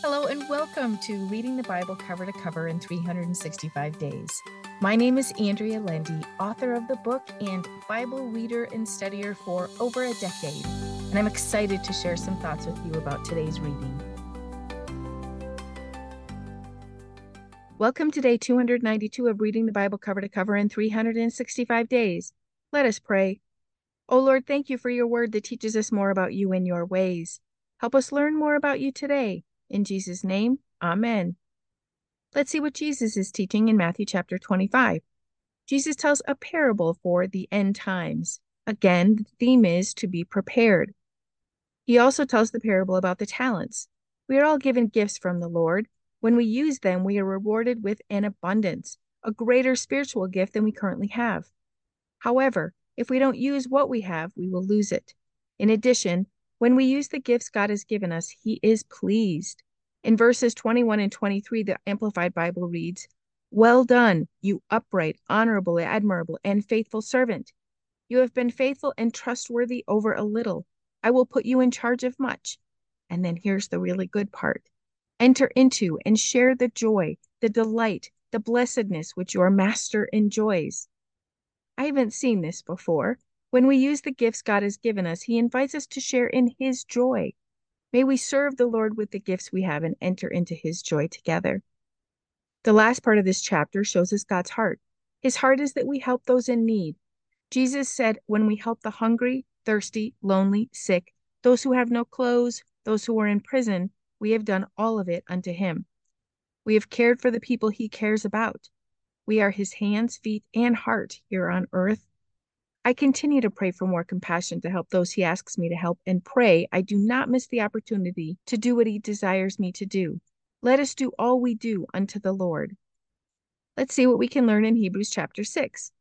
Hello, and welcome to Reading the Bible Cover to Cover in 365 Days. My name is Andrea Lendy, author of the book and Bible reader and studier for over a decade, and I'm excited to share some thoughts with you about today's reading. Welcome to day 292 of Reading the Bible Cover to Cover in 365 Days. Let us pray. O Lord, thank you for your word that teaches us more about you and your ways. Help us learn more about you today. In Jesus' name, Amen. Let's see what Jesus is teaching in Matthew chapter 25. Jesus tells a parable for the end times. Again, the theme is to be prepared. He also tells the parable about the talents. We are all given gifts from the Lord. When we use them, we are rewarded with an abundance, a greater spiritual gift than we currently have. However, if we don't use what we have, we will lose it. In addition, when we use the gifts God has given us, He is pleased. In verses 21 and 23, the Amplified Bible reads, Well done, you upright, honorable, admirable, and faithful servant. You have been faithful and trustworthy over a little. I will put you in charge of much. And then here's the really good part enter into and share the joy, the delight, the blessedness which your master enjoys. I haven't seen this before. When we use the gifts God has given us, He invites us to share in His joy. May we serve the Lord with the gifts we have and enter into His joy together. The last part of this chapter shows us God's heart. His heart is that we help those in need. Jesus said, When we help the hungry, thirsty, lonely, sick, those who have no clothes, those who are in prison, we have done all of it unto Him. We have cared for the people He cares about. We are His hands, feet, and heart here on earth I continue to pray for more compassion to help those he asks me to help and pray I do not miss the opportunity to do what he desires me to do. Let us do all we do unto the Lord. Let's see what we can learn in Hebrews chapter 6.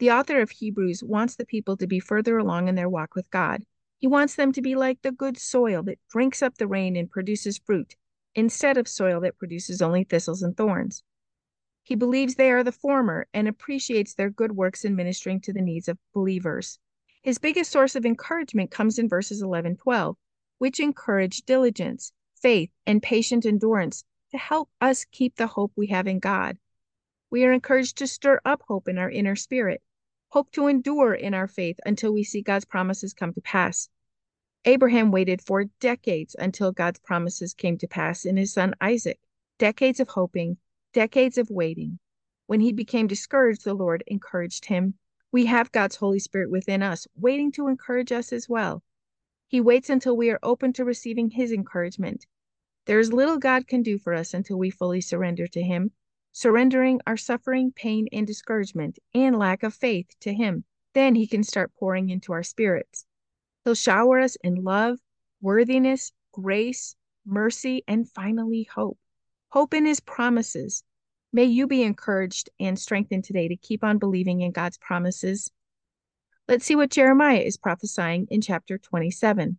The author of Hebrews wants the people to be further along in their walk with God. He wants them to be like the good soil that drinks up the rain and produces fruit, instead of soil that produces only thistles and thorns. He believes they are the former and appreciates their good works in ministering to the needs of believers. His biggest source of encouragement comes in verses 11 12, which encourage diligence, faith, and patient endurance to help us keep the hope we have in God. We are encouraged to stir up hope in our inner spirit, hope to endure in our faith until we see God's promises come to pass. Abraham waited for decades until God's promises came to pass in his son Isaac. Decades of hoping, decades of waiting. When he became discouraged, the Lord encouraged him. We have God's Holy Spirit within us, waiting to encourage us as well. He waits until we are open to receiving his encouragement. There is little God can do for us until we fully surrender to him, surrendering our suffering, pain, and discouragement and lack of faith to him. Then he can start pouring into our spirits. He'll shower us in love, worthiness, grace, mercy, and finally hope hope in his promises. May you be encouraged and strengthened today to keep on believing in God's promises. Let's see what Jeremiah is prophesying in chapter 27.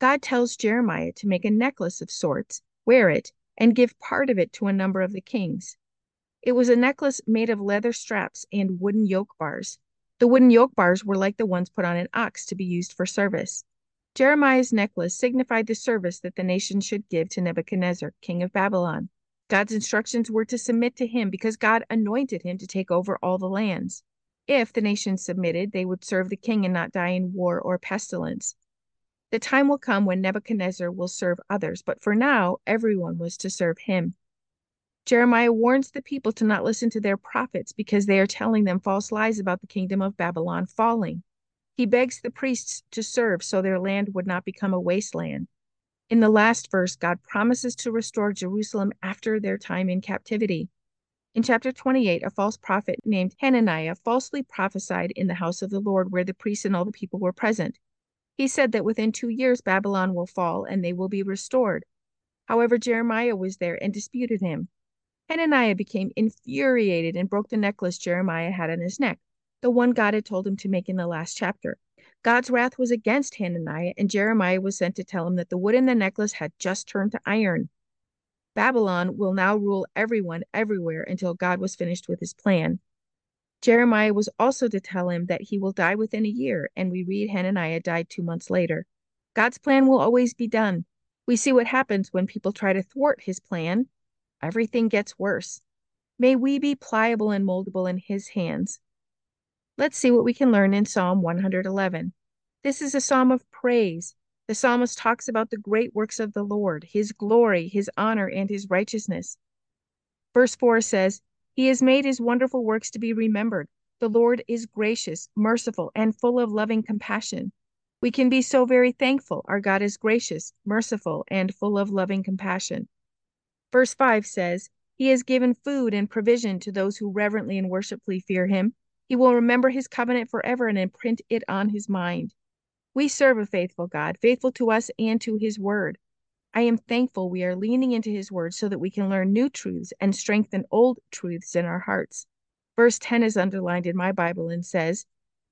God tells Jeremiah to make a necklace of sorts, wear it, and give part of it to a number of the kings. It was a necklace made of leather straps and wooden yoke bars. The wooden yoke bars were like the ones put on an ox to be used for service. Jeremiah's necklace signified the service that the nation should give to Nebuchadnezzar, king of Babylon. God's instructions were to submit to him because God anointed him to take over all the lands. If the nation submitted, they would serve the king and not die in war or pestilence. The time will come when Nebuchadnezzar will serve others, but for now, everyone was to serve him. Jeremiah warns the people to not listen to their prophets because they are telling them false lies about the kingdom of Babylon falling. He begs the priests to serve so their land would not become a wasteland. In the last verse, God promises to restore Jerusalem after their time in captivity. In chapter 28, a false prophet named Hananiah falsely prophesied in the house of the Lord where the priests and all the people were present. He said that within two years Babylon will fall and they will be restored. However, Jeremiah was there and disputed him. Hananiah became infuriated and broke the necklace Jeremiah had on his neck the one God had told him to make in the last chapter. God's wrath was against Hananiah, and Jeremiah was sent to tell him that the wood in the necklace had just turned to iron. Babylon will now rule everyone everywhere until God was finished with his plan. Jeremiah was also to tell him that he will die within a year, and we read Hananiah died two months later. God's plan will always be done. We see what happens when people try to thwart his plan. Everything gets worse. May we be pliable and moldable in his hands. Let's see what we can learn in Psalm 111. This is a psalm of praise. The psalmist talks about the great works of the Lord, his glory, his honor, and his righteousness. Verse 4 says, He has made his wonderful works to be remembered. The Lord is gracious, merciful, and full of loving compassion. We can be so very thankful. Our God is gracious, merciful, and full of loving compassion. Verse 5 says, He has given food and provision to those who reverently and worshipfully fear Him. He will remember His covenant forever and imprint it on His mind. We serve a faithful God, faithful to us and to His word. I am thankful we are leaning into His word so that we can learn new truths and strengthen old truths in our hearts. Verse 10 is underlined in my Bible and says,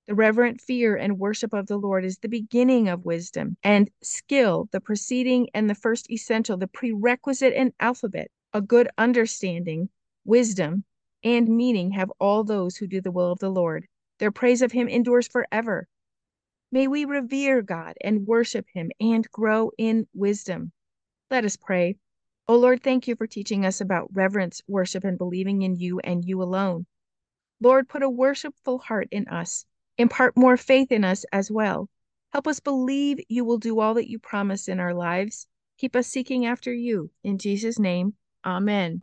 the reverent fear and worship of the Lord is the beginning of wisdom, and skill, the preceding and the first essential, the prerequisite and alphabet. A good understanding, wisdom, and meaning have all those who do the will of the Lord. Their praise of him endures forever. May we revere God and worship him and grow in wisdom. Let us pray. O Lord, thank you for teaching us about reverence, worship, and believing in you and you alone. Lord, put a worshipful heart in us Impart more faith in us as well. Help us believe you will do all that you promise in our lives. Keep us seeking after you. In Jesus' name, amen.